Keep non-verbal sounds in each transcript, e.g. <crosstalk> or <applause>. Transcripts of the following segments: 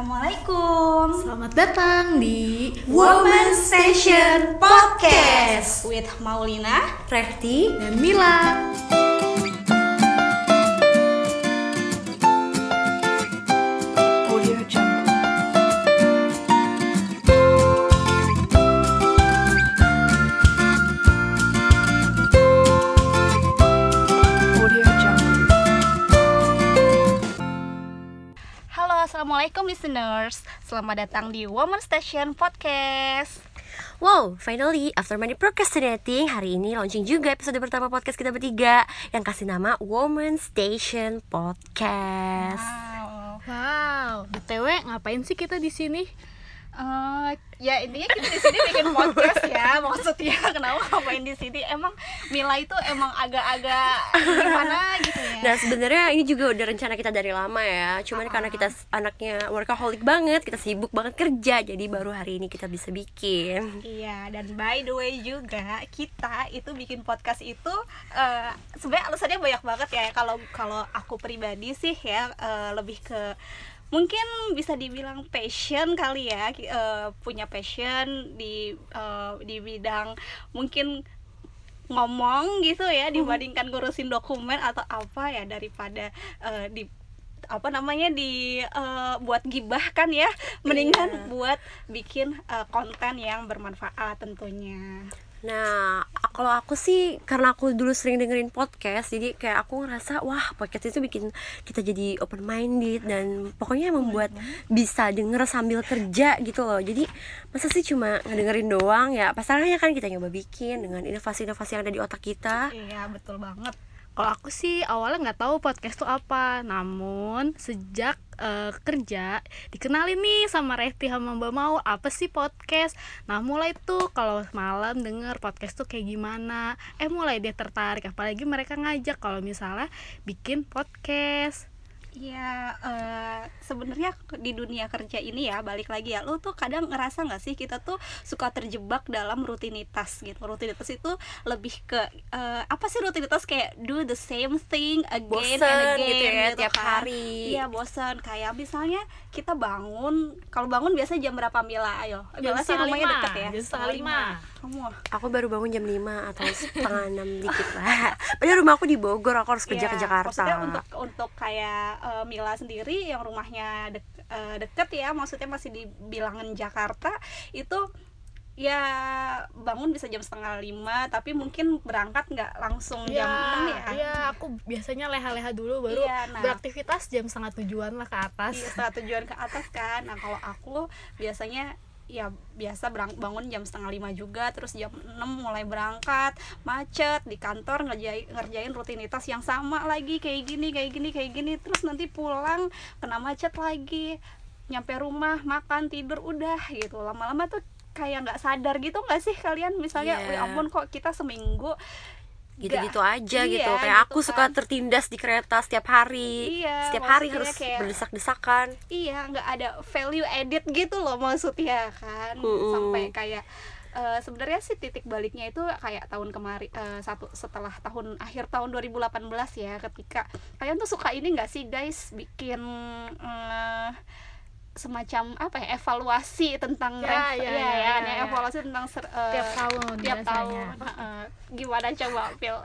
Assalamualaikum. Selamat datang di Woman Station Podcast. With Maulina Rekti dan Mila. Selamat datang di Woman Station Podcast. Wow, finally after many procrastinating, hari ini launching juga episode pertama podcast kita bertiga yang kasih nama Woman Station Podcast. Wow. Wow, btw ngapain sih kita di sini? Eh, ya intinya kita di sini bikin podcast ya. Maksudnya <laughs> kenapa ngapain di sini? Emang Mila itu emang agak-agak gimana gitu ya? Nah sebenarnya ini juga udah rencana kita dari lama ya. Cuman karena kita s- anaknya workaholic banget Kita sibuk banget kerja Jadi baru hari ini kita bisa bikin. Iya, dan by the way juga kita itu bikin podcast itu eh, sebenarnya alasannya banyak banget ya. Kalau kalau aku pribadi sih ya eh, lebih ke mungkin bisa dibilang passion kali ya, eh, punya passion di eh, di bidang mungkin ngomong gitu ya dibandingkan ngurusin dokumen atau apa ya daripada eh, di apa namanya di eh, buat gibah kan ya. Mendingan buat bikin eh, konten yang bermanfaat tentunya Nah kalau aku sih Karena aku dulu sering dengerin podcast Jadi kayak aku ngerasa Wah podcast itu bikin kita jadi open minded Dan pokoknya membuat bisa denger sambil kerja gitu loh. Jadi masa sih cuma ngedengerin doang ya? Pasalnya kan kita nyoba bikin Dengan inovasi-inovasi yang ada di otak kita. Iya betul banget Kalau aku sih awalnya nggak tahu podcast itu apa, namun sejak eh, kerja dikenalin nih sama Rehti sama Mbak Mau apa sih podcast. Nah mulai tuh kalau malam denger podcast tuh kayak gimana, eh mulai dia tertarik. Apalagi mereka ngajak kalau misalnya bikin podcast. Iya, eh, sebenarnya di dunia kerja ini ya balik lagi ya, lo tuh kadang ngerasa nggak sih kita tuh suka terjebak dalam rutinitas gitu. Rutinitas itu lebih ke eh, apa sih rutinitas kayak do the same thing again Bosen and again gitu ya, tiap kan. hari. Iya bosen. Kayak misalnya kita bangun, kalau bangun biasa jam berapa Mila? Ayo, Mila sih rumahnya lima, deket ya. jam setengah lima. Kamu? Aku baru bangun jam 5 atau setengah 6 dikit lah <laughs> Padahal rumah aku di Bogor, aku harus kerja Iya, ke Jakarta Maksudnya untuk untuk kayak eh, Mila sendiri yang rumahnya dek- eh, deket ya, maksudnya masih di bilangan Jakarta itu ya bangun bisa jam setengah lima tapi mungkin berangkat nggak langsung jam enam ya Iya, aku biasanya leha-leha dulu baru Iya, nah. beraktivitas jam setengah tujuan lah ke atas. Iya, setelah tujuan ke atas kan nah kalau aku biasanya ya biasa berang bangun jam setengah lima juga terus jam 6 mulai berangkat macet di kantor ngerjain ngerjain rutinitas yang sama lagi kayak gini kayak gini kayak gini terus nanti pulang kena macet lagi nyampe rumah makan tidur udah gitu lama-lama tuh kayak nggak sadar gitu nggak sih kalian misalnya Iya. "Ya ampun kok kita seminggu gitu-gitu aja iya, gitu. Kayak aku gitu suka kan. tertindas di kereta setiap hari. Iya, setiap hari harus kayak- berdesak-desakan. Iya nggak ada value edit gitu loh maksudnya kan. Mm-mm. sampai kayak eh, sebenarnya sih titik baliknya itu kayak tahun kemarin eh, satu setelah tahun akhir tahun 2018 ya ketika kalian tuh suka ini nggak sih guys? Bikin eh, semacam apa ya evaluasi tentang Ya, rev- ya, ya, ya, ya, ya, ya. evaluasi tentang ser- eh, Tiap tahun tiap biasanya. tahun Heeh. gimana coba Pil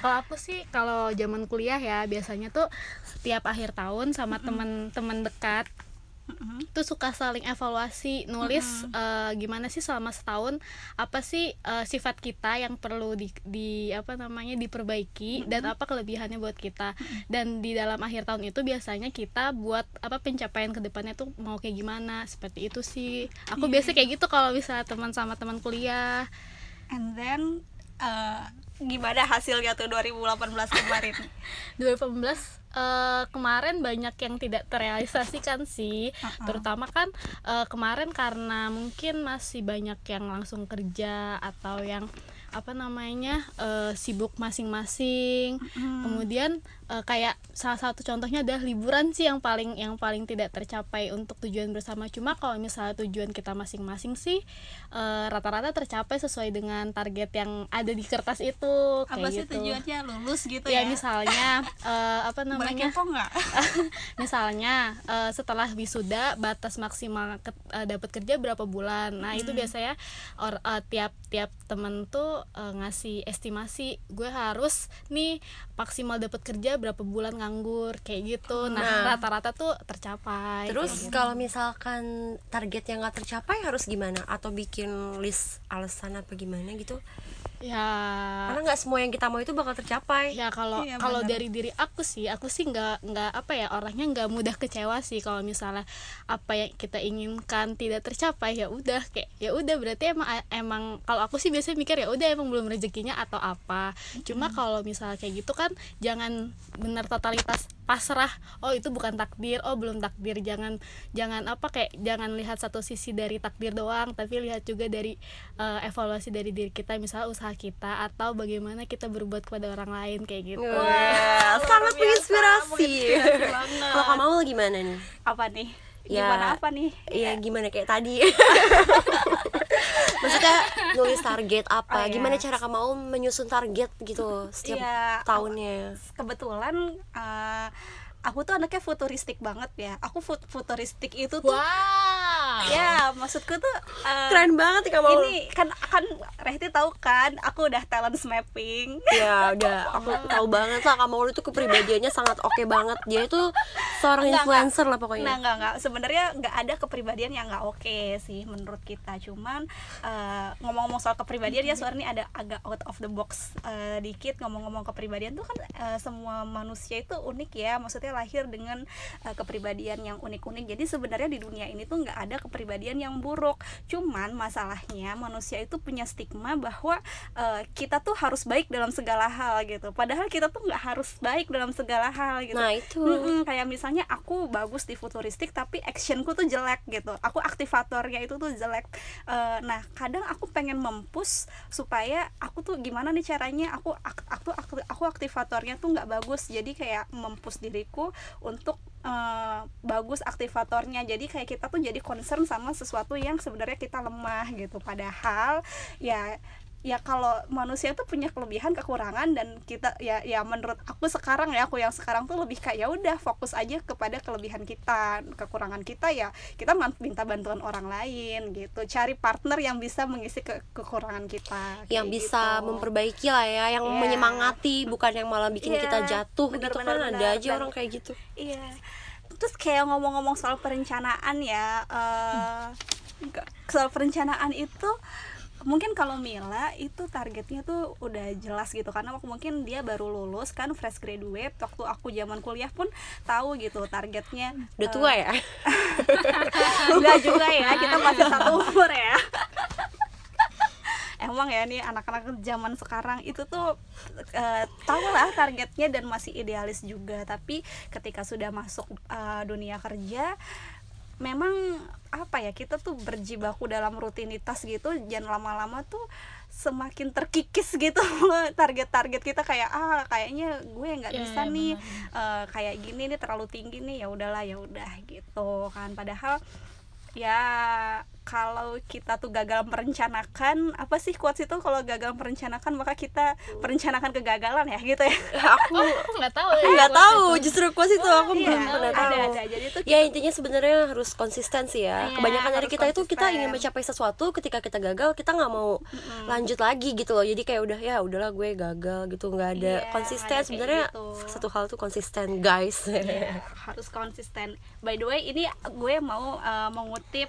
Kalau aku sih kalau zaman kuliah ya biasanya tuh setiap akhir tahun sama teman-teman dekat tuh suka saling evaluasi nulis eh, gimana sih selama setahun apa sih eh, sifat kita yang perlu di, di apa namanya diperbaiki dan apa kelebihannya buat kita. Dan di dalam akhir tahun itu biasanya kita buat apa pencapaian ke depannya tuh mau kayak gimana seperti itu sih. Aku biasa kayak gitu kalau bisa teman sama teman kuliah. And then eh, gimana hasilnya tuh 2018 kemarin? <laughs> 2018 eh, kemarin banyak yang tidak terrealisasikan sih. Uh-uh. terutama kan eh, kemarin karena mungkin masih banyak yang langsung kerja atau yang apa namanya eh, sibuk masing-masing. Kemudian eh, kayak salah satu contohnya adalah liburan sih yang paling yang paling tidak tercapai untuk tujuan bersama. Cuma kalau misalnya tujuan kita masing-masing sih eh, rata-rata tercapai sesuai dengan target yang ada di kertas itu kayak apa sih gitu. tujuannya? Lulus gitu ya ya, misalnya <laughs> eh, apa namanya? <laughs> misalnya eh, setelah wisuda batas maksimal ke, eh, dapat kerja berapa bulan? Nah itu biasanya or, eh, tiap tiap temen tuh eh, ngasih estimasi gue harus nih maksimal dapat kerja berapa bulan nganggur kayak gitu nah Nah. rata-rata tuh tercapai Terus gitu. kalau misalkan target yang nggak tercapai harus gimana? Atau bikin list alasan apa gimana gitu? Ya. Karena nggak semua yang kita mau itu bakal tercapai. ya kalau Iya, kalau dari diri aku sih aku sih nggak nggak apa ya orangnya nggak mudah kecewa sih kalau misalnya apa yang kita inginkan tidak tercapai ya udah kayak ya udah berarti emang emang kalau aku sih biasanya mikir ya udah emang belum rezekinya atau apa. Cuma kalau misalnya kayak gitu kan jangan benar totalitas pasrah oh itu bukan takdir oh belum takdir jangan jangan apa kayak jangan lihat satu sisi dari takdir doang tapi lihat juga dari eh, evaluasi dari diri kita misalnya usaha kita atau bagaimana kita berbuat kepada orang lain kayak gitu Wah, sangat luar biasa, menginspirasi. Kalau kamu mau gimana nih? apa nih Ya, gimana apa nih Iya gimana kayak tadi. <laughs> Maksudnya nulis target apa? Oh, iya. Gimana cara kamu mau menyusun target gitu setiap Iya, tahunnya? kebetulan eh, aku tuh anaknya futuristik banget ya aku fut- futuristik itu tuh wow ya maksudku tuh eh, Keren banget nih kamu. ini kan kan Rehti tahu kan aku udah talent mapping Ya udah, <laughs> aku tahu banget lah kamu itu kepribadiannya sangat oke banget. Dia itu seorang Enggak, influencer lah Nah, pokoknya. enggak enggak. Sebenarnya enggak ada kepribadian yang enggak oke sih menurut kita. Cuman eh, ngomong-ngomong soal kepribadian ya suara ini ada agak out of the box eh, dikit ngomong-ngomong kepribadian tuh kan eh, semua manusia itu unik ya. Maksudnya lahir dengan eh, kepribadian yang unik-unik. Jadi sebenarnya di dunia ini tuh enggak ada kepribadian yang buruk. Cuman masalahnya manusia itu punya stigma bahwa eh, kita tuh harus baik dalam segala hal gitu. Padahal kita tuh nggak harus baik dalam segala hal gitu. Nah, itu. Mm-mm, kayak misalnya aku bagus di futuristik tapi actionku tuh jelek gitu aku aktivatornya itu tuh jelek Eh, nah kadang aku pengen mempush supaya aku tuh gimana nih caranya aku ak- aku aku, aku aktivatornya tuh nggak bagus jadi kayak mempush diriku untuk eh, bagus aktivatornya. Jadi kayak kita tuh jadi concern sama sesuatu yang sebenarnya kita lemah gitu. Padahal ya ya kalau manusia tuh punya kelebihan kekurangan dan kita ya ya menurut aku sekarang ya aku yang sekarang tuh lebih kayak ya udah fokus aja kepada kelebihan kita kekurangan kita ya kita minta bantuan orang lain gitu cari partner yang bisa mengisi ke- kekurangan kita yang bisa gitu. memperbaiki lah ya, yang Iya. menyemangati bukan yang malah bikin Iya, kita jatuh benar, gitu benar, kan ada benar. aja Dan- orang kayak gitu. Iya. Terus kayak ngomong-ngomong soal perencanaan ya, eh, enggak, soal perencanaan itu mungkin kalau Mila itu targetnya tuh udah jelas gitu karena waktu mungkin dia baru lulus kan fresh graduate waktu aku zaman kuliah pun tahu gitu targetnya. Udah eh, tua ya? <laughs> enggak juga ya kita masih satu umur ya. <laughs> Emang ya nih anak-anak zaman sekarang itu tuh eh, tahu lah targetnya dan masih idealis juga. Tapi ketika sudah masuk eh, dunia kerja memang apa ya kita tuh berjibaku dalam rutinitas gitu dan lama-lama tuh semakin terkikis gitu <laughs> target-target kita kayak ah kayaknya gue nggak Ya, bisa ya, nih eh, kayak gini nih terlalu tinggi nih ya udahlah ya udah gitu kan. Padahal ya kalau kita tuh gagal merencanakan apa sih quotes itu? Kalau gagal merencanakan maka kita merencanakan kegagalan ya gitu ya. <laughs> Aku aku nggak tahu ya nggak tahu itu. justru quotes itu aku Iya, belum pernah ada tahu. ada. Jadi itu ya intinya sebenarnya harus konsisten sih ya. Iya, kebanyakan dari kita itu kita konsisten. ingin mencapai sesuatu ketika kita gagal kita nggak mau lanjut lagi gitu loh. Jadi kayak udah ya udahlah gue gagal gitu. Nggak ada Iya, konsisten. ada sebenarnya gitu. satu hal tuh konsisten guys. Iya, harus konsisten. By the way ini gue mau uh, mengutip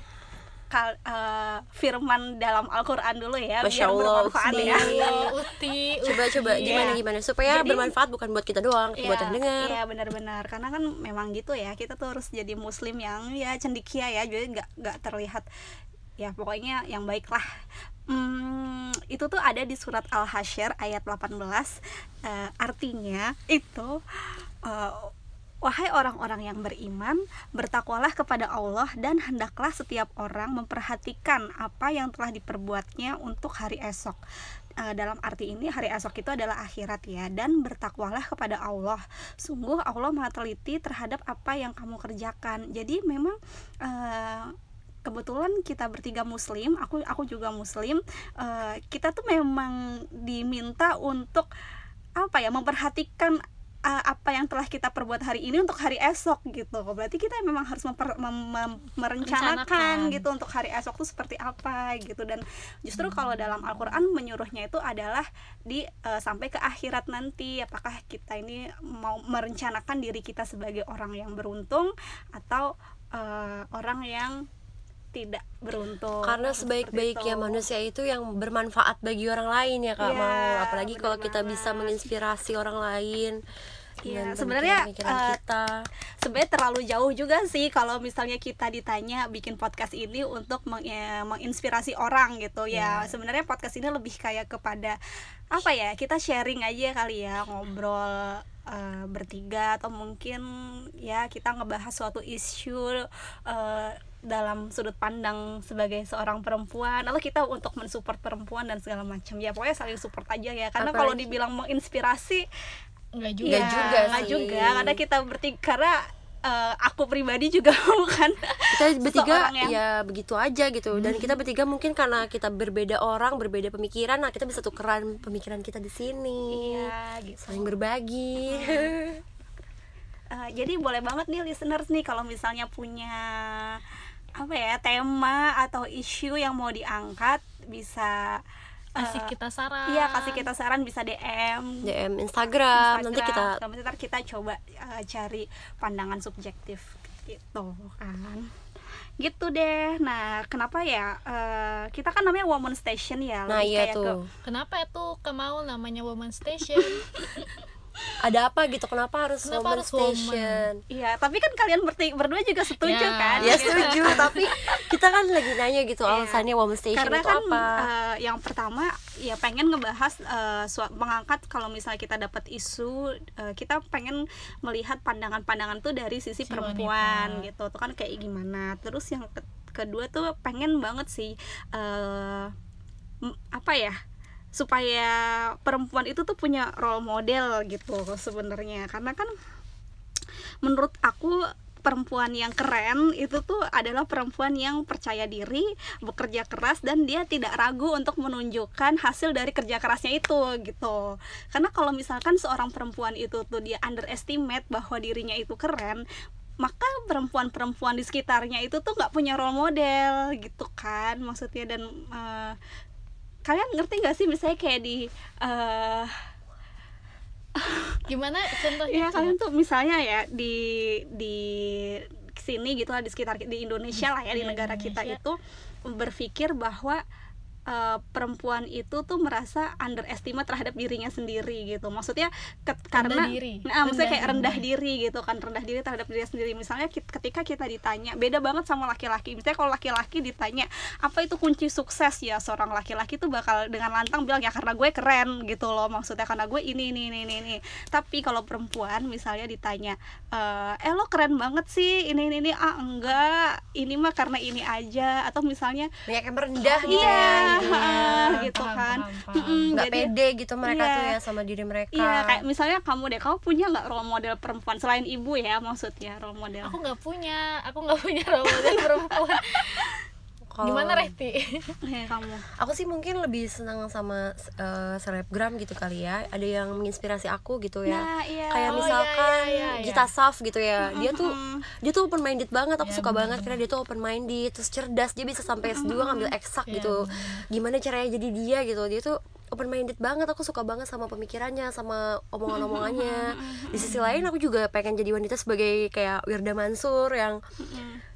kal- uh, firman dalam Al-Quran dulu ya Masya biar Allah, bermanfaat Uti. <laughs> ya uti. Coba coba Iya. gimana gimana? Supaya Jadi- bermanfaat bukan buat kita doang buat yang dengar. Iya benar-benar. Karena kan memang gitu ya kita tuh harus jadi muslim yang ya cendikia ya jadi nggak nggak terlihat. Ya pokoknya yang baik lah. Hmm, itu tuh ada di surat Al-Hasyr ayat 18 Eh, artinya itu eh, Wahai orang-orang yang beriman, bertakwalah kepada Allah dan hendaklah setiap orang memperhatikan apa yang telah diperbuatnya untuk hari esok. E, dalam arti ini hari esok itu adalah akhirat ya dan bertakwalah kepada Allah. Sungguh Allah Maha teliti terhadap apa yang kamu kerjakan. Jadi memang e, kebetulan kita bertiga muslim, aku aku juga muslim. E, kita tuh memang diminta untuk apa ya memperhatikan uh, apa yang telah kita perbuat hari ini untuk hari esok gitu. Berarti kita memang harus memper, mem, mem, merencanakan gitu untuk hari esok tuh seperti apa gitu. Dan justru hmm. kalau dalam Al-Quran menyuruhnya itu adalah di uh, sampai ke akhirat nanti. Apakah kita ini mau merencanakan diri kita sebagai orang yang beruntung atau uh, orang yang tidak beruntung karena sebaik-baiknya manusia itu yang bermanfaat bagi orang lain ya kak ya, mau apalagi kalau kita bisa menginspirasi orang lain Iya, sebenarnya uh, sebenarnya terlalu jauh juga sih kalau misalnya kita ditanya bikin podcast ini untuk meng ya, menginspirasi orang gitu ya. Yeah. Sebenarnya podcast ini lebih kayak kepada apa ya? Kita sharing aja kali ya, ngobrol uh, bertiga atau mungkin ya kita ngebahas suatu isu uh, dalam sudut pandang sebagai seorang perempuan atau kita untuk mensupport perempuan dan segala macam. Ya pokoknya saling support aja ya. Karena kalau dibilang menginspirasi nggak juga ya, juga nggak juga. Karena kita bertiga karena uh, aku pribadi juga <laughs> bukan kita bertiga yang... ya begitu aja gitu. Dan kita bertiga mungkin karena kita berbeda orang berbeda pemikiran nah kita bisa tukeran pemikiran kita di sini. Iya, gitu. saling berbagi. Uh, jadi boleh banget nih listeners nih kalau misalnya punya apa ya tema atau isu yang mau diangkat bisa kasih uh, kita saran. iya kasih kita saran bisa DM DM Instagram, Instagram nanti kita nanti kita coba uh, cari pandangan subjektif gitu kan. Gitu deh. Nah kenapa ya uh, kita kan namanya woman station ya nah iya tuh ke... kenapa itu kemau namanya woman station <laughs> ada apa gitu? Kenapa harus kenapa harus station? Iya tapi kan kalian berdua juga setuju ya, kan? Ya setuju tapi kita kan lagi nanya gitu yeah. alasannya woman station karena itu kan apa? uh, yang pertama ya pengen ngebahas uh, mengangkat kalau misalnya kita dapat isu uh, kita pengen melihat pandangan-pandangan tuh dari sisi si perempuan wanita. gitu. Tuh kan kayak gimana? Terus yang ke kedua tuh pengen banget sih uh, apa ya supaya perempuan itu tuh punya role model gitu sebenarnya karena kan menurut aku perempuan yang keren itu tuh adalah perempuan yang percaya diri, bekerja keras dan dia tidak ragu untuk menunjukkan hasil dari kerja kerasnya itu gitu. Karena kalau misalkan seorang perempuan itu tuh dia underestimate bahwa dirinya itu keren, maka perempuan-perempuan di sekitarnya itu tuh nggak punya role model gitu kan maksudnya dan uh, kalian ngerti gak sih misalnya kayak di uh, gimana contohnya? Ya kalian tuh misalnya ya di di sini gitu lah di sekitar di Indonesia lah ya di negara kita itu berpikir bahwa uh, perempuan itu tuh merasa underestimate terhadap dirinya sendiri gitu. Maksudnya ke, karena diri. Nah, maksudnya kayak rendah diri. gitu kan rendah diri terhadap diri sendiri. Misalnya ketika kita ditanya beda banget sama laki-laki. Misalnya kalau laki-laki ditanya apa itu kunci sukses? Ya seorang laki-laki tuh bakal dengan lantang bilang ya karena gue keren gitu loh. Maksudnya karena gue ini ini ini ini, ini. tapi kalau perempuan misalnya ditanya eh, eh lo keren banget sih ini ini ini. Ah enggak ini mah karena ini aja. Atau misalnya banyak yang merendah gitu iya, ya iya, gitu paham, kan. paham, paham. nggak jadi, pede gitu mereka iya, tuh ya sama diri mereka. Iya kayak misalnya kamu deh kamu punya nggak role model perempuan selain ibu ya maksudnya role model? Aku nggak punya aku nggak punya role model perempuan <laughs> Kalo... Gimana Reti? <laughs> ya, kamu. Aku sih mungkin lebih senang sama uh, selebgram gitu kali ya. Ada yang menginspirasi aku gitu ya. Nah, iya. Kayak oh, misalkan iya, iya, iya, Gita Saf gitu ya. Dia tuh dia tuh open minded banget. Aku yeah, suka bener. banget karena dia tuh open minded, terus cerdas. Dia bisa sampai S2 ngambil eksak yeah, gitu. Bener. Gimana caranya jadi dia gitu. Dia tuh open minded banget. Aku suka banget sama pemikirannya, sama omongan-omongannya. Di sisi lain aku juga pengen jadi wanita sebagai kayak Wirda Mansur yang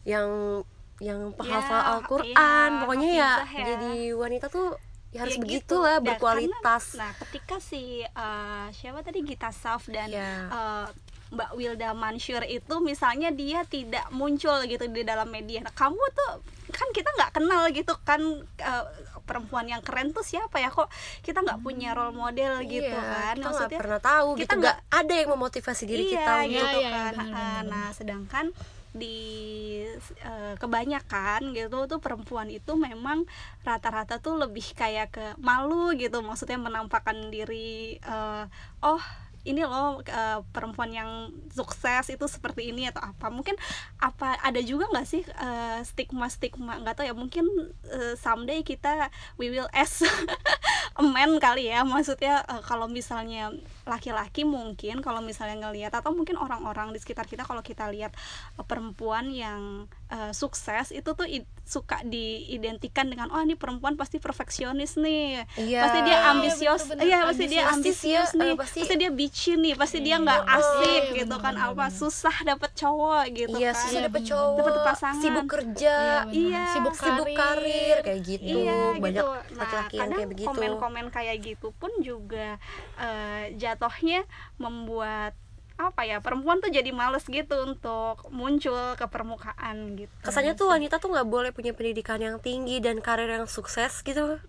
yang yang penghafal ya, Al-Qur'an. Ya, pokoknya ya, ya. jadi wanita tuh ya harus ya begitu lah berkualitas karena, nah ketika si uh, siapa tadi Gita Saf dan ya. uh, Mbak Wilda Mansur itu misalnya dia tidak muncul gitu di dalam media. Nah kamu tuh kan kita nggak kenal gitu kan uh, perempuan yang keren tuh siapa ya? Kok kita nggak punya role model gitu iya, kan? kita nggak pernah tahu kita gitu nggak ada yang memotivasi diri iya, kita gitu Iya, iya, kan. Benar, Ah, benar, nah sedangkan di eh, kebanyakan gitu tuh perempuan itu memang rata-rata tuh lebih kayak ke malu gitu maksudnya menampakkan diri eh, oh ini loh eh, perempuan yang sukses itu seperti ini atau apa. Mungkin apa ada juga nggak sih stigma stigma nggak tahu ya mungkin eh, someday kita we will as <laughs> a man kali ya. Maksudnya eh, kalau misalnya laki-laki mungkin kalau misalnya ngelihat atau mungkin orang-orang di sekitar kita kalau kita lihat eh, perempuan yang eh, sukses itu tuh suka diidentikan dengan oh ini perempuan pasti perfeksionis nih Iya. pasti dia Iya, ambisius iya pasti dia ambisius. ambisius Pasti dia, nih eh, pasti- pasti dia bitchin nih pasti dia nggak Oh, asik iya, gitu kan apa bener. susah dapet cowok gitu iya kan susah Iya, dapet bener. cowok Dapet pasangan. sibuk kerja. Iya, sibuk, sibuk karir kayak gitu Iya banyak gitu. laki-laki yang kadang kayak begitu komen-komen kayak gitu pun juga eh, jatuhnya membuat apa ya perempuan tuh jadi males gitu untuk muncul ke permukaan gitu. kesannya tuh wanita tuh nggak boleh punya pendidikan yang tinggi dan karir yang sukses gitu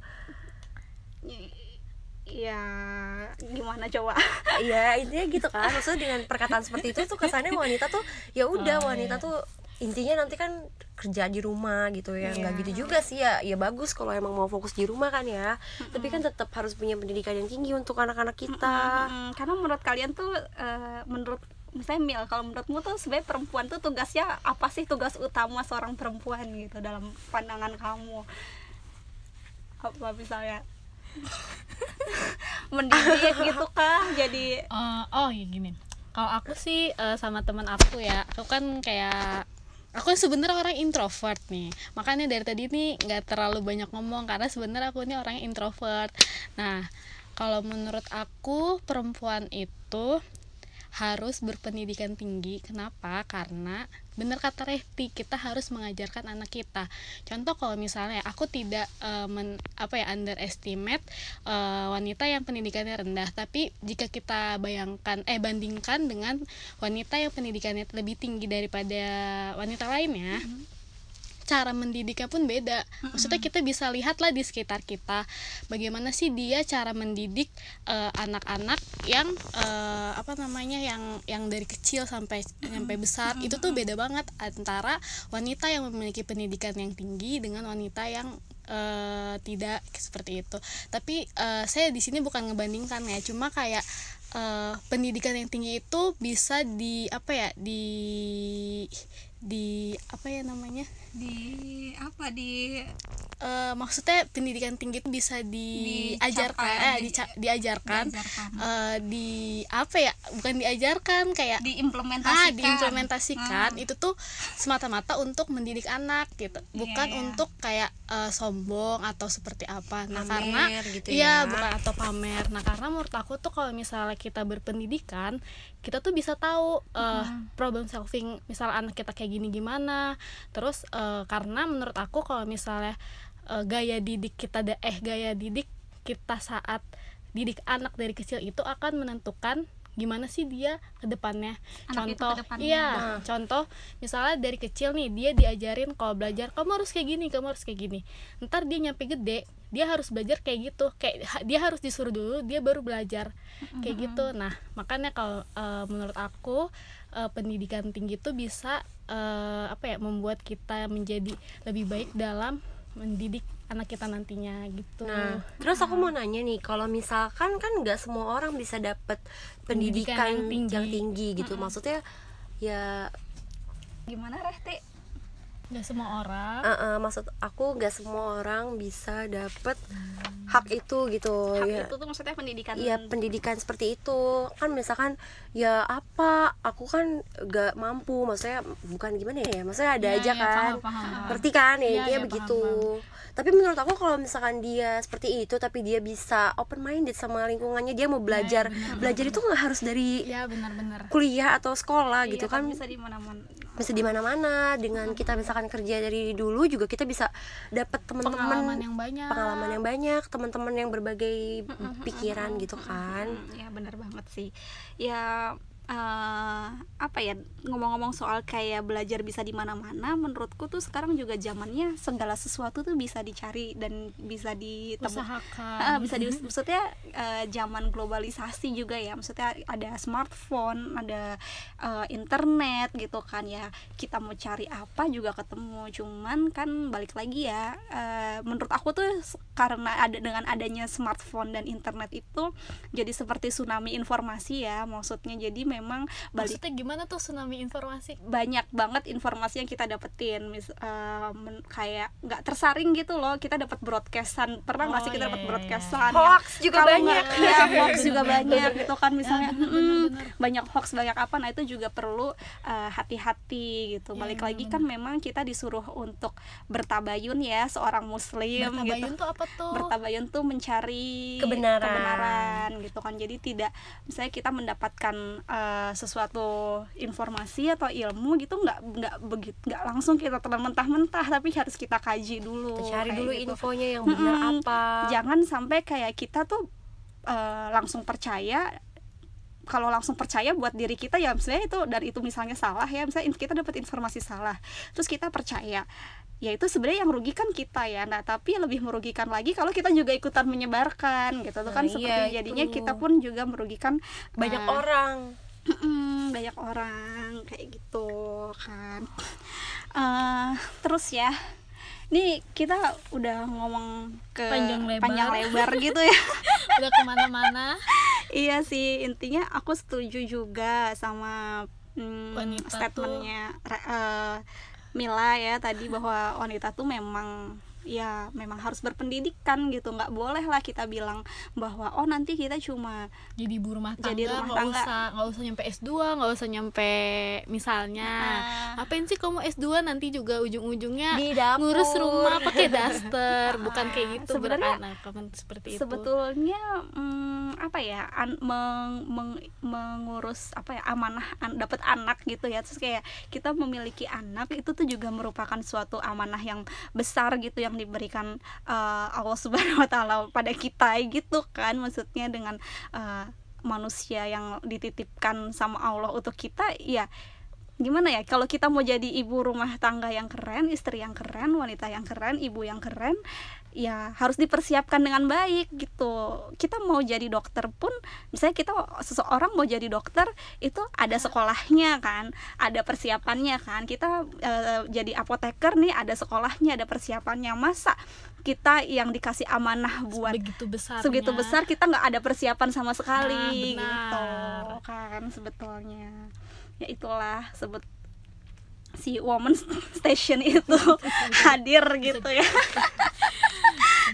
Ya gimana coba? Iya intinya gitu kan maksudnya dengan perkataan seperti itu tuh kesannya wanita tuh ya udah Oh, wanita iya. tuh intinya nanti kan kerja di rumah gitu ya. Nggak Iya. gitu juga sih ya. Ya bagus kalau emang mau fokus di rumah kan ya. Tapi kan tetap harus punya pendidikan yang tinggi untuk anak-anak kita. Mm, karena menurut kalian tuh eh, menurut misalnya Mil kalau menurutmu tuh sebenarnya perempuan tuh tugasnya apa sih? Tugas utama seorang perempuan gitu dalam pandangan kamu. Apa misalnya? <laughs> Mendidik gitu kah? Jadi Eh, oh ya gini. Kalau aku sih eh, sama teman aku ya aku kan kayak aku sebenarnya orang introvert nih. Makanya dari tadi nih nggak terlalu banyak ngomong karena sebenarnya aku ini orangnya introvert. Nah kalau menurut aku perempuan itu harus berpendidikan tinggi. Kenapa? Karena bener kata Rehti kita harus mengajarkan anak kita. Contoh kalau misalnya aku tidak eh, men, apa ya underestimate eh, wanita yang pendidikannya rendah tapi jika kita bayangkan eh bandingkan dengan wanita yang pendidikannya lebih tinggi daripada wanita lainnya cara mendidiknya pun beda. Maksudnya kita bisa lihatlah di sekitar kita bagaimana sih dia cara mendidik eh, anak-anak yang eh, apa namanya yang yang dari kecil sampai sampai besar. Itu tuh beda banget antara wanita yang memiliki pendidikan yang tinggi dengan wanita yang eh, tidak seperti itu. Tapi eh, saya di sini bukan ngebandingkan ya cuma kayak eh, pendidikan yang tinggi itu bisa di apa ya di di apa ya namanya di apa? Di Eh, maksudnya pendidikan tinggi itu bisa diajarkan eh di- dica- diajarkan. Diajarkan. eh, di apa ya? Bukan diajarkan kayak diimplementasikan. Ah diimplementasikan. Itu tuh semata-mata untuk mendidik anak gitu. Bukan Iya. untuk kayak eh, sombong atau seperti apa. Nah Pamer karena gitu iya ya. bukan atau pamer. Nah karena menurut aku tuh kalau misalnya kita berpendidikan kita tuh bisa tahu eh, problem solving misal anak kita kayak gini gimana. Terus eh, karena menurut aku kalau misalnya eh, gaya didik kita eh gaya didik kita saat didik anak dari kecil itu akan menentukan gimana sih dia ke depannya? Anak contoh iya Nah. contoh misalnya dari kecil nih dia diajarin kalau belajar kamu harus kayak gini kamu harus kayak gini. Ntar dia nyampe gede dia harus belajar kayak gitu kayak dia harus disuruh dulu dia baru belajar kayak gitu. Nah makanya kalau eh, menurut aku eh, pendidikan tinggi itu bisa eh, apa ya membuat kita menjadi lebih baik dalam mendidik anak kita nantinya gitu. Nah, terus aku mau nanya nih, kalau misalkan kan nggak semua orang bisa dapat Pendidikan pendidikan, yang tinggi. yang tinggi gitu, maksudnya ya, gimana Rehti nggak semua orang. Eh, eh, maksud aku nggak semua orang bisa dapat hak itu gitu, hak ya. itu tuh maksudnya pendidikan Iya pendidikan seperti itu. Kan misalkan ya apa aku kan gak mampu maksudnya bukan gimana ya maksudnya ada Iya, aja iya, kan. paham, paham, paham. ngerti kan? Ya Iya, intinya iya, begitu. paham, tapi menurut aku kalau misalkan dia seperti itu tapi dia bisa open minded sama lingkungannya dia mau belajar. belajar itu nggak harus dari ya benar-benar kuliah atau sekolah Iya, gitu kan. bisa di mana-mana. Bisa di mana-mana dengan kita misalkan kerja dari dulu juga kita bisa dapat pengalaman teman-teman yang banyak. pengalaman yang banyak teman-teman yang berbagai pikiran gitu kan. Ya benar banget sih. Ya eh, apa ya ngomong-ngomong soal kayak belajar bisa di mana-mana menurutku tuh sekarang juga zamannya segala sesuatu tuh bisa dicari dan bisa ditemukan usahakan. Ah, bisa di <laughs> maksudnya eh, zaman globalisasi juga ya maksudnya ada smartphone ada eh, internet gitu kan ya. Kita mau cari apa juga ketemu cuman kan balik lagi ya eh, menurut aku tuh karena ada dengan adanya smartphone dan internet itu jadi seperti tsunami informasi ya maksudnya jadi memang balik maksudnya gimana tuh tsunami informasi? Banyak banget informasi yang kita dapetin. Mis men- kayak nggak tersaring gitu loh. Kita dapat broadcastan. Pernah nggak Oh, sih kita iya, dapat iya, broadcastan Hoax juga banyak. iya <laughs> hoax juga banyak gitu kan misalnya. Bener, bener, mm, bener. banyak hoax banyak apa. Nah itu juga perlu eh, hati-hati gitu. Iya, balik bener, lagi kan memang kita disuruh untuk bertabayun ya seorang muslim Bertabayun gitu tuh apa tuh? Bertabayun tuh mencari Kebenaran. kebenaran gitu kan. Jadi tidak misalnya kita mendapatkan eh, sesuatu informasi atau ilmu gitu nggak nggak begitu nggak langsung kita telan mentah-mentah tapi harus kita kaji dulu Kita cari dulu gitu. infonya yang benar Mm-mm. apa jangan sampai kayak kita tuh eh, langsung percaya kalau langsung percaya buat diri kita ya misalnya itu dari itu misalnya salah ya misalnya kita dapat informasi salah terus kita percaya ya itu sebenarnya yang rugikan kita ya nah tapi lebih merugikan lagi kalau kita juga ikutan menyebarkan gitu tuh kan Nah, seperti iya, jadinya itu. kita pun juga merugikan banyak eh, orang banyak orang kayak gitu kan. Eh, terus ya ini kita udah ngomong ke Panjang lebar. panjang lebar <laughs> gitu ya. Udah ke mana-mana. Iya sih intinya aku setuju juga sama mm, Wanita tuh- statementnya eh, Mila ya tadi bahwa wanita tuh memang ya memang harus berpendidikan gitu. Nggak boleh lah kita bilang bahwa oh nanti kita cuma jadi ibu rumah tangga Jadi rumah nggak tangga. usah nggak usah nyampe S2 nggak usah nyampe misalnya Ah. apain sih kamu S2 nanti juga ujung-ujungnya ngurus rumah pakai daster. Bukan kayak gitu Sebenarnya- seperti itu. sebetulnya mm, apa ya an- meng- meng- mengurus apa ya amanah an- dapat anak gitu ya. Terus kayak kita memiliki anak itu tuh juga merupakan suatu amanah yang besar gitu yang diberikan eh, Allah Subhanahu Wa Taala pada kita gitu kan. Maksudnya dengan eh, manusia yang dititipkan sama Allah untuk kita ya gimana ya kalau kita mau jadi ibu rumah tangga yang keren istri yang keren wanita yang keren ibu yang keren ya harus dipersiapkan dengan baik gitu. Kita mau jadi dokter pun misalnya kita seseorang mau jadi dokter itu ada sekolahnya kan ada persiapannya kan. Kita eh, jadi apoteker nih ada sekolahnya ada persiapannya. Masa kita yang dikasih amanah buat begitu besar segitu besar kita nggak ada persiapan sama sekali Nah, gitu benar. kan sebetulnya. Ya itulah sebut si woman station itu <laughs> hadir gitu ya. <laughs>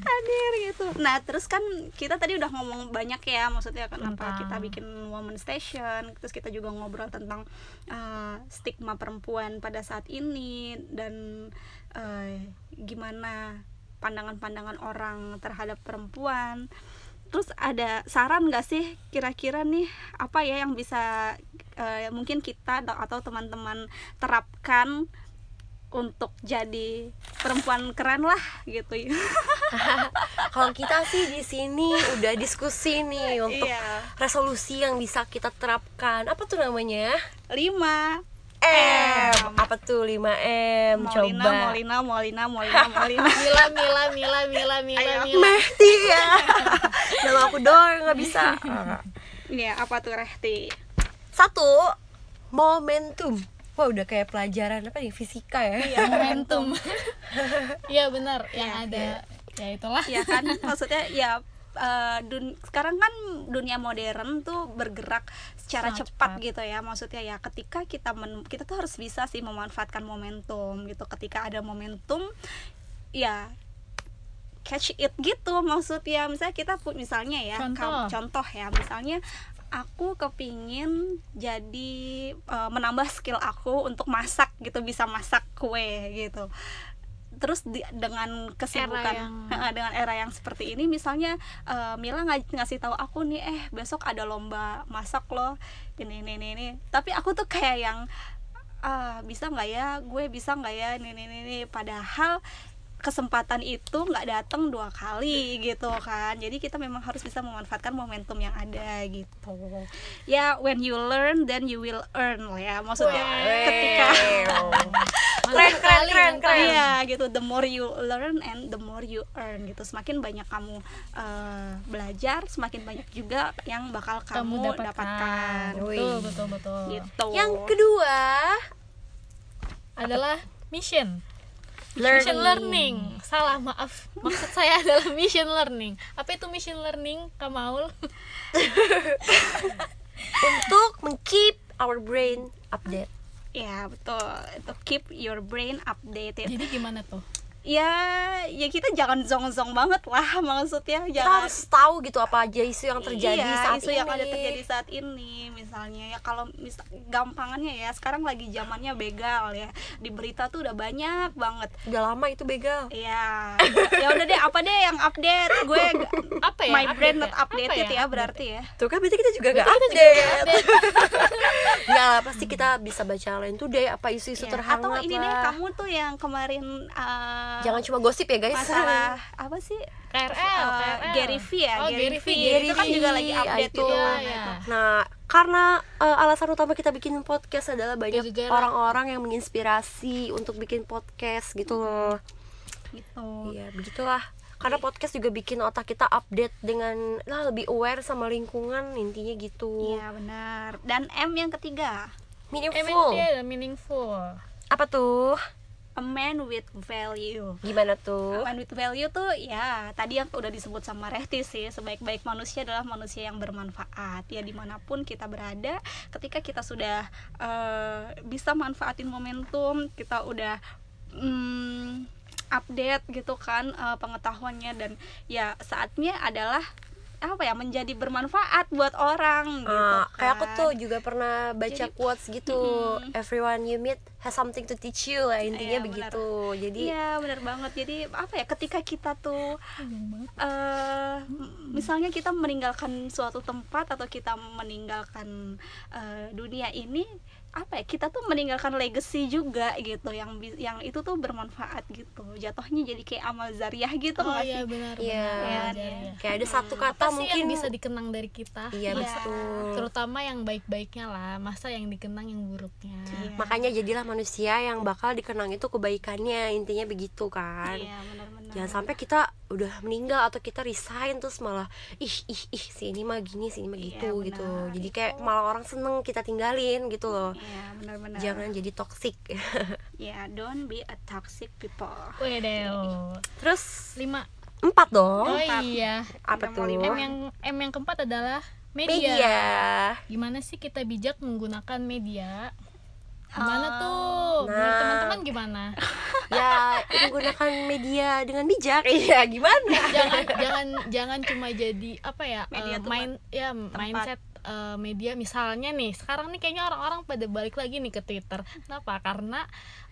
Hadir gitu. Nah terus kan kita tadi udah ngomong banyak ya maksudnya kenapa Tentang- kita bikin woman station terus kita juga ngobrol tentang eh, stigma perempuan pada saat ini dan eh, gimana pandangan-pandangan orang terhadap perempuan. Terus ada saran nggak sih kira-kira nih apa ya yang bisa eh, mungkin kita atau- teman-teman terapkan untuk jadi perempuan keren lah gitu ya. <laughs> Kalau kita sih di sini udah diskusi nih untuk Iya. resolusi yang bisa kita terapkan. Apa tuh namanya? Lima M. Apa tuh 5 M? Molina, coba. Molina, Molina, Molina, <laughs> Molina. Mila Mila Mila Mila Mila Ayo. Mila. Mehdi ya. <laughs> Nama aku doang nggak bisa. Iya, apa tuh Rehti? Satu. Momentum. Wah udah kayak pelajaran apa nih? Fisika ya? Iya, momentum. <laughs> Iya benar. Yang Iya, ada. ya itulah. Ya kan? <laughs> Maksudnya ya eh, dun- sekarang kan dunia modern tuh bergerak secara Sangat cepat, cepat. gitu ya. Maksudnya ya ketika kita men- kita tuh harus bisa sih memanfaatkan momentum gitu. Ketika ada momentum ya catch it gitu. Maksudnya misalnya kita put misalnya ya Contoh. contoh ya. Misalnya aku kepingin jadi eh, menambah skill aku untuk masak gitu bisa masak kue gitu. Terus di- dengan kesibukan Era yang- dengan era yang seperti ini misalnya eh, Mila ng- ngasih tahu aku nih eh besok ada lomba masak loh ini ini ini, ini. tapi aku tuh kayak yang ah bisa nggak ya? Gue bisa nggak ya? Ini ini, ini. Padahal kesempatan itu nggak datang dua kali gitu kan. Jadi kita memang harus bisa memanfaatkan momentum yang ada gitu. Ya when you learn then you will earn lah ya. Maksudnya ketika <laughs> keren keren keren keren. Iya gitu, the more you learn and the more you earn gitu. Semakin banyak kamu uh, belajar, semakin banyak juga yang bakal kamu, kamu dapatkan, dapatkan. betul betul betul. Gitu. yang kedua adalah mission learning, mission learning. Salah maaf. Maksud saya adalah mission learning. Apa itu mission learning Kamaul <laughs> untuk mengkeep our brain update. Ya betul. Itu keep your brain updated. jadi gimana tuh Ya, ya kita jangan zong-zong banget lah maksudnya. kita Jangan harus tahu gitu apa aja isu yang terjadi iya, saat isu ini. yang ada terjadi saat ini misalnya. Ya kalau mis gampangannya ya sekarang lagi zamannya begal ya. Di berita tuh udah banyak banget. Udah lama itu begal. Iya, ya udah deh apa deh yang update? Gue <laughs> apa ya? my brain update not ya? Apa updated ya? ya, berarti ya. Tuh kan berarti kita juga gak kita juga update. nggak update. <laughs> ya lah pasti kita bisa baca lain tuh deh apa isu-isu Ya, terhangat atau ini deh lah. kamu tuh yang kemarin uh, jangan cuma gosip ya guys masalah <laughs> apa sih KRL, Uh, KRL. Gary V ya oh, Gary, Gary V, V, itu kan Gary juga lagi ya update itu. gitu kan. iya. Nah, karena uh, alasan utama kita bikin podcast adalah banyak orang-orang yang menginspirasi untuk bikin podcast gitu loh. gitu Iya, begitulah. Karena podcast juga bikin otak kita update dengan lah lebih aware sama lingkungan intinya gitu. iya benar dan M yang ketiga Meaningful. MNT ada meaningful Apa tuh? A man with value Gimana tuh? Man with value tuh ya tadi yang udah disebut sama Rehti sih sebaik-baik manusia adalah manusia yang bermanfaat ya di mana pun kita berada ketika kita sudah eh, bisa manfaatin momentum kita udah mm, update gitu kan eh, pengetahuannya dan ya saatnya adalah apa ya menjadi bermanfaat buat orang gitu Ah, kayak aku kan. tuh juga pernah baca Jadi- quotes gitu. Mm-mm. Everyone you meet has something to teach you lah intinya Iya, begitu. Jadi Iya benar banget. Jadi apa ya ketika kita tuh eh misalnya kita meninggalkan suatu tempat atau kita meninggalkan eh, dunia ini apa ya kita tuh meninggalkan legacy juga gitu yang yang itu tuh bermanfaat gitu jatuhnya jadi kayak amal zariah gitu oh iya benar Iya. benar, benar, iya. iya. kayak ada satu kata apa sih mungkin yang bisa dikenang dari kita Iya, Iya. betul. terutama yang baik-baiknya lah masa yang dikenang yang buruknya Iya. Makanya jadilah manusia yang bakal dikenang itu kebaikannya intinya begitu kan. iya benar-benar Jangan sampai kita udah meninggal atau kita resign terus malah ih ih ih si ini mah gini si ini mah Iya, gitu gitu. Jadi kayak malah orang seneng kita tinggalin gitu loh. iya benar-benar Jangan jadi toxic. <laughs> ya don't be a toxic people Wedel terus lima empat dong. oh Empat. iya Apa tuh? lima. M yang M yang keempat adalah media. Media. Gimana sih kita bijak menggunakan media? Gimana Ah, tuh? Menurut nah. teman-teman gimana? <laughs> ya menggunakan media dengan bijak. Iya gimana? jangan jangan jangan cuma jadi apa ya? Media tuh main ya mindset eh, media misalnya nih sekarang nih kayaknya orang-orang pada balik lagi nih ke Twitter. Kenapa? Karena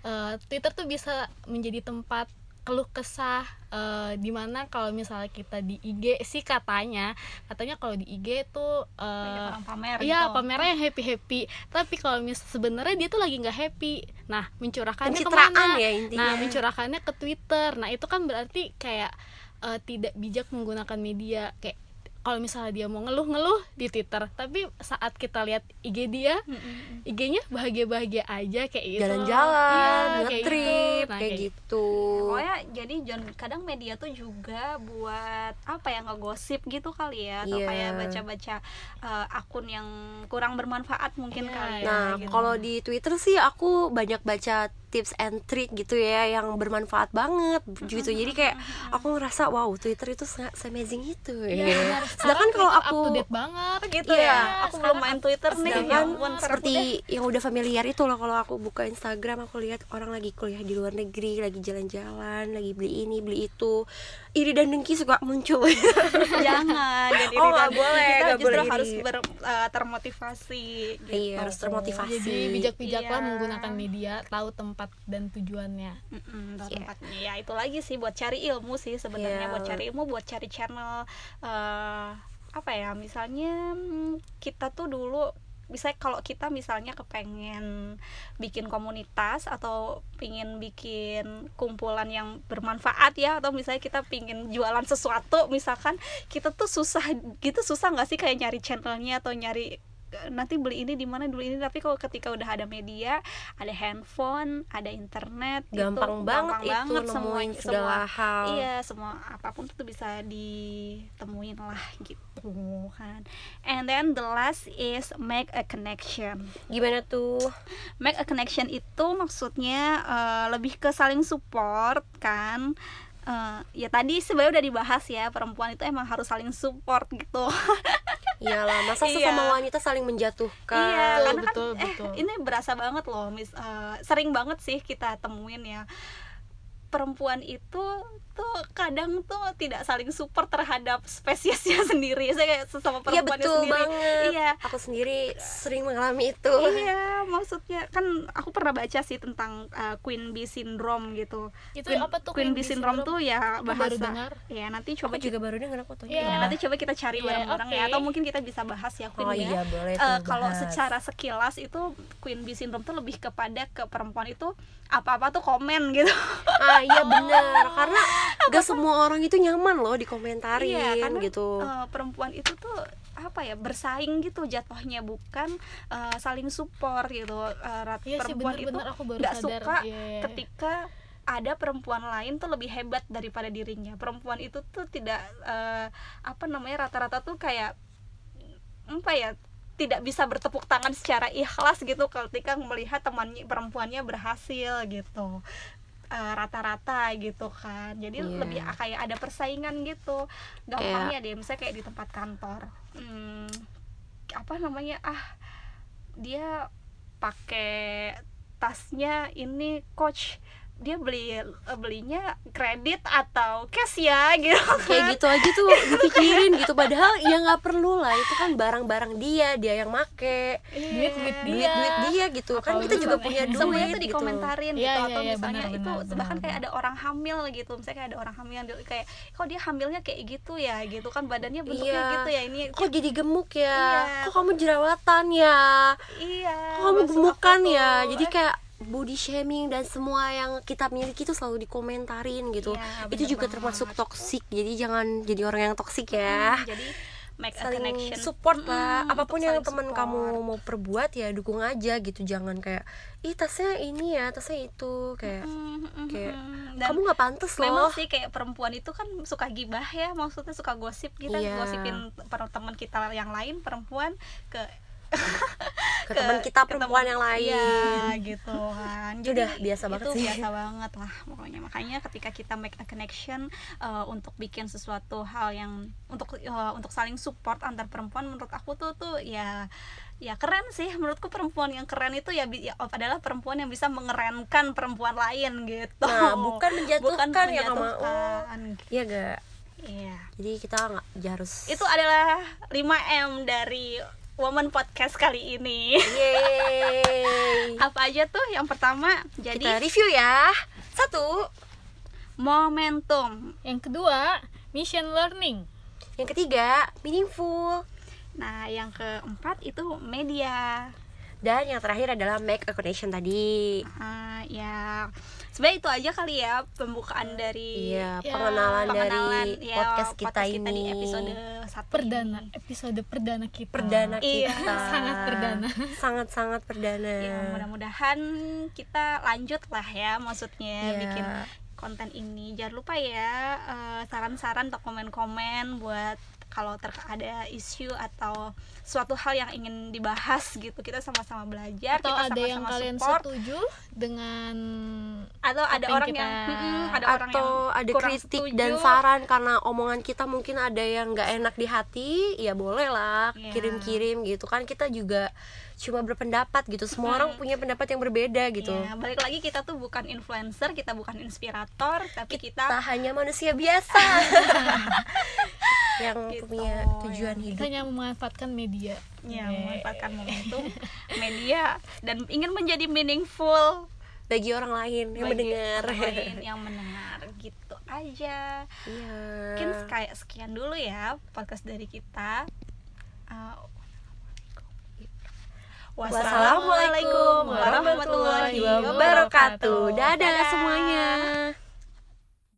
eh, Twitter tuh bisa menjadi tempat keluh kesah eh, di mana kalau misalnya kita di IG sih katanya katanya kalau di IG tuh orang pamer Iya gitu. pamernya yang happy happy tapi kalau mis sebenarnya dia tuh lagi nggak happy. Nah mencurahkannya Pencitraan ke mana? ya intinya. nah mencurahkannya ke Twitter. Nah itu kan berarti kayak eh, tidak bijak menggunakan media. Kayak kalau misalnya dia mau ngeluh-ngeluh di Twitter tapi saat kita lihat IG dia Mm-mm. IG-nya bahagia-bahagia aja kayak gitu Jalan-jalan, kayak ngetrip, gitu. Nah, kayak gitu. Pokoknya jadi John kadang media tuh juga buat apa ya ngegosip gitu kali ya atau Iya. kayak baca-baca uh, akun yang kurang bermanfaat mungkin Iya, kali ya. Nah, gitu. kalau di Twitter sih aku banyak baca tips and trick gitu ya yang bermanfaat banget gitu. Jadi kayak aku ngerasa wow, Twitter itu sangat amazing itu. Ya. benar. Sedangkan kalau aku up to date banget gitu Iya, ya. Aku belum main Twitter nih. Ya ampun, seperti yang udah familiar itu loh kalau aku buka Instagram aku lihat orang lagi kuliah di luar negeri, lagi jalan-jalan, lagi beli ini, beli itu. Iri dan dengki suka muncul. <laughs> jangan jadi Oh, nggak dan- boleh, kita justru boleh harus ber, uh, termotivasi gitu. Iya, harus termotivasi. jadi bijak-bijaklah Iya. menggunakan media tahu tempat dan tujuannya Mm-mm, tahu Iya. tempatnya. ya itu lagi sih buat cari ilmu sih sebenarnya Iya. buat cari ilmu buat cari channel eh, apa ya misalnya mm, kita tuh dulu bisa kalau kita misalnya kepengen bikin komunitas atau pingin bikin kumpulan yang bermanfaat ya atau misalnya kita pingin jualan sesuatu misalkan kita tuh susah gitu susah nggak sih kayak nyari channelnya atau nyari nanti beli ini di mana beli ini. Tapi kalau ketika udah ada media ada handphone ada internet gampang itu, banget gampang itu banget semuanya segala semua hal. Iya semua apa pun itu bisa ditemuin lah gitu kan. And then the last is make a connection. Gimana tuh? Make a connection itu maksudnya eh, lebih ke saling support kan Eh, ya tadi sebenarnya udah dibahas ya perempuan itu emang harus saling support gitu <laughs> iyalah masa Iya. sesama wanita saling menjatuhkan iya Betul, karena kan betul, eh betul. ini berasa banget loh mis eh, sering banget sih kita temuin ya perempuan itu tuh kadang tuh tidak saling support terhadap spesiesnya <laughs> sendiri saya kayak sesama Iya perempuannya betul sendiri banget. iya Aku sendiri sering mengalami itu. iya maksudnya kan aku pernah baca sih tentang uh, Queen Bee syndrome gitu Itu Queen, apa tuh Queen Queen Bee syndrome syndrome? tuh ya Aku bahasa baru dengar. ya nanti Aku coba juga baru dengar fotonya. Iya. Ya, nanti coba kita cari Iya, bareng-bareng ya oke. atau mungkin kita bisa bahas ya Queen Oh ya. iya, boleh Eh, tuh kalau secara sekilas itu Queen Bee syndrome tuh lebih kepada ke perempuan itu apa-apa tuh komen gitu. Ah iya bener Karena gak semua orang itu nyaman loh dikomentarin iya, karena gitu. eh, perempuan itu tuh apa ya bersaing gitu jatuhnya bukan eh, saling support gitu. Eh, rat- Iya sih perempuan itu bener-bener aku baru nggak sadar. suka Iya, iya. ketika ada perempuan lain tuh lebih hebat daripada dirinya. Perempuan itu tuh tidak eh, apa namanya rata-rata tuh kayak apa ya tidak bisa bertepuk tangan secara ikhlas gitu ketika melihat temannya perempuannya berhasil gitu Eh, rata-rata gitu kan. Jadi Iya. lebih kayak ada persaingan gitu. Gampangnya deh misalnya kayak di tempat kantor. Hmm, apa namanya ah dia pakai tasnya ini coach dia beli belinya kredit atau cash ya gitu. Kayak gitu aja tuh dipikirin gitu. Padahal ya nggak perlu lah. Itu kan barang-barang dia Dia yang make. Duit duit dia. Duit-duit dia gitu. Kan kita juga punya duit semuanya tuh gitu. dikomentarin Iya, gitu. iya, atau iya, misalnya benar, itu benar, bahkan benar, kayak ada orang hamil gitu. Misalnya kayak ada orang hamil yang kayak kok dia hamilnya kayak gitu ya? gitu. Kan badannya bentuknya Iya. gitu ya. Ini Kok jadi gemuk ya? Iya. Kok kamu jerawatan ya? Iya Kok kamu gemukan ya? Jadi eh, kayak body shaming dan semua yang kita miliki itu selalu dikomentarin gitu. Iya, Itu juga banget. termasuk toksik Jadi jangan jadi orang yang toksik ya. Hmm, jadi make a saling connection. support lah. Mm, apa pun yang teman kamu mau perbuat ya dukung aja gitu. Jangan kayak ih tasnya ini ya tasnya itu. Kayak Hmm, hmm, kayak, hmm. Dan kamu nggak pantas memang loh sih kayak perempuan itu kan suka gibah ya. Maksudnya suka gosip kita Iya. gosipin teman kita yang lain perempuan ke <laughs> ke teman kita ke perempuan teman- yang lain. Iya gitu kan. Itu udah biasa banget itu sih. biasa banget lah pokoknya. Makanya ketika kita make a connection uh, untuk bikin sesuatu hal yang untuk uh, untuk saling support antar perempuan menurut aku tuh tuh ya ya keren sih. Menurutku perempuan yang keren itu ya, ya adalah perempuan yang bisa mengerenkan perempuan lain gitu. Nah bukan menjatuhkan yang nggak mau menjatuhkan. iya gak iya. Jadi kita nggak ya harus itu adalah 5M dari Woman Podcast kali ini. Yeay. <laughs> apa aja tuh? Yang pertama jadi kita review ya. Satu. Momentum. Yang kedua mission learning. Yang ketiga meaningful. Nah yang keempat itu media. Dan yang terakhir adalah make a connection tadi. Ah, ya sebenarnya itu aja kali ya pembukaan dari iya Ya, pengenalan, pengenalan dari ya, podcast kita di ini episode satu perdana ini. episode perdana kita perdana Iya, kita <laughs> sangat perdana. sangat-sangat perdana ya mudah-mudahan kita lanjut lah ya maksudnya Iya. bikin konten ini jangan lupa ya eh, saran-saran atau komen-komen buat kalau ter ada isu atau suatu hal yang ingin dibahas gitu kita sama-sama belajar atau kita ada yang sama-sama kalian support setuju dengan atau ada yang orang kita- yang mm-mm, ada orang yang atau ada kritik setuju. dan saran karena omongan kita mungkin ada yang nggak enak di hati ya boleh lah Iya. kirim-kirim gitu kan kita juga cuma berpendapat gitu. Semua orang punya pendapat yang berbeda gitu. Ya, balik lagi kita tuh bukan influencer, kita bukan inspirator, tapi kita, kita hanya manusia biasa. <laughs> Yang Gitu. punya tujuan kita hidup. Hanya memanfaatkan media. Ya Iya. memanfaatkan momentum media dan ingin menjadi meaningful bagi orang lain yang bagi mendengar. orang lain <laughs> yang mendengar gitu aja. iya. Mungkin kayak sekian dulu ya podcast dari kita. Uh, Wassalamualaikum warahmatullahi wabarakatuh. Dadah semuanya.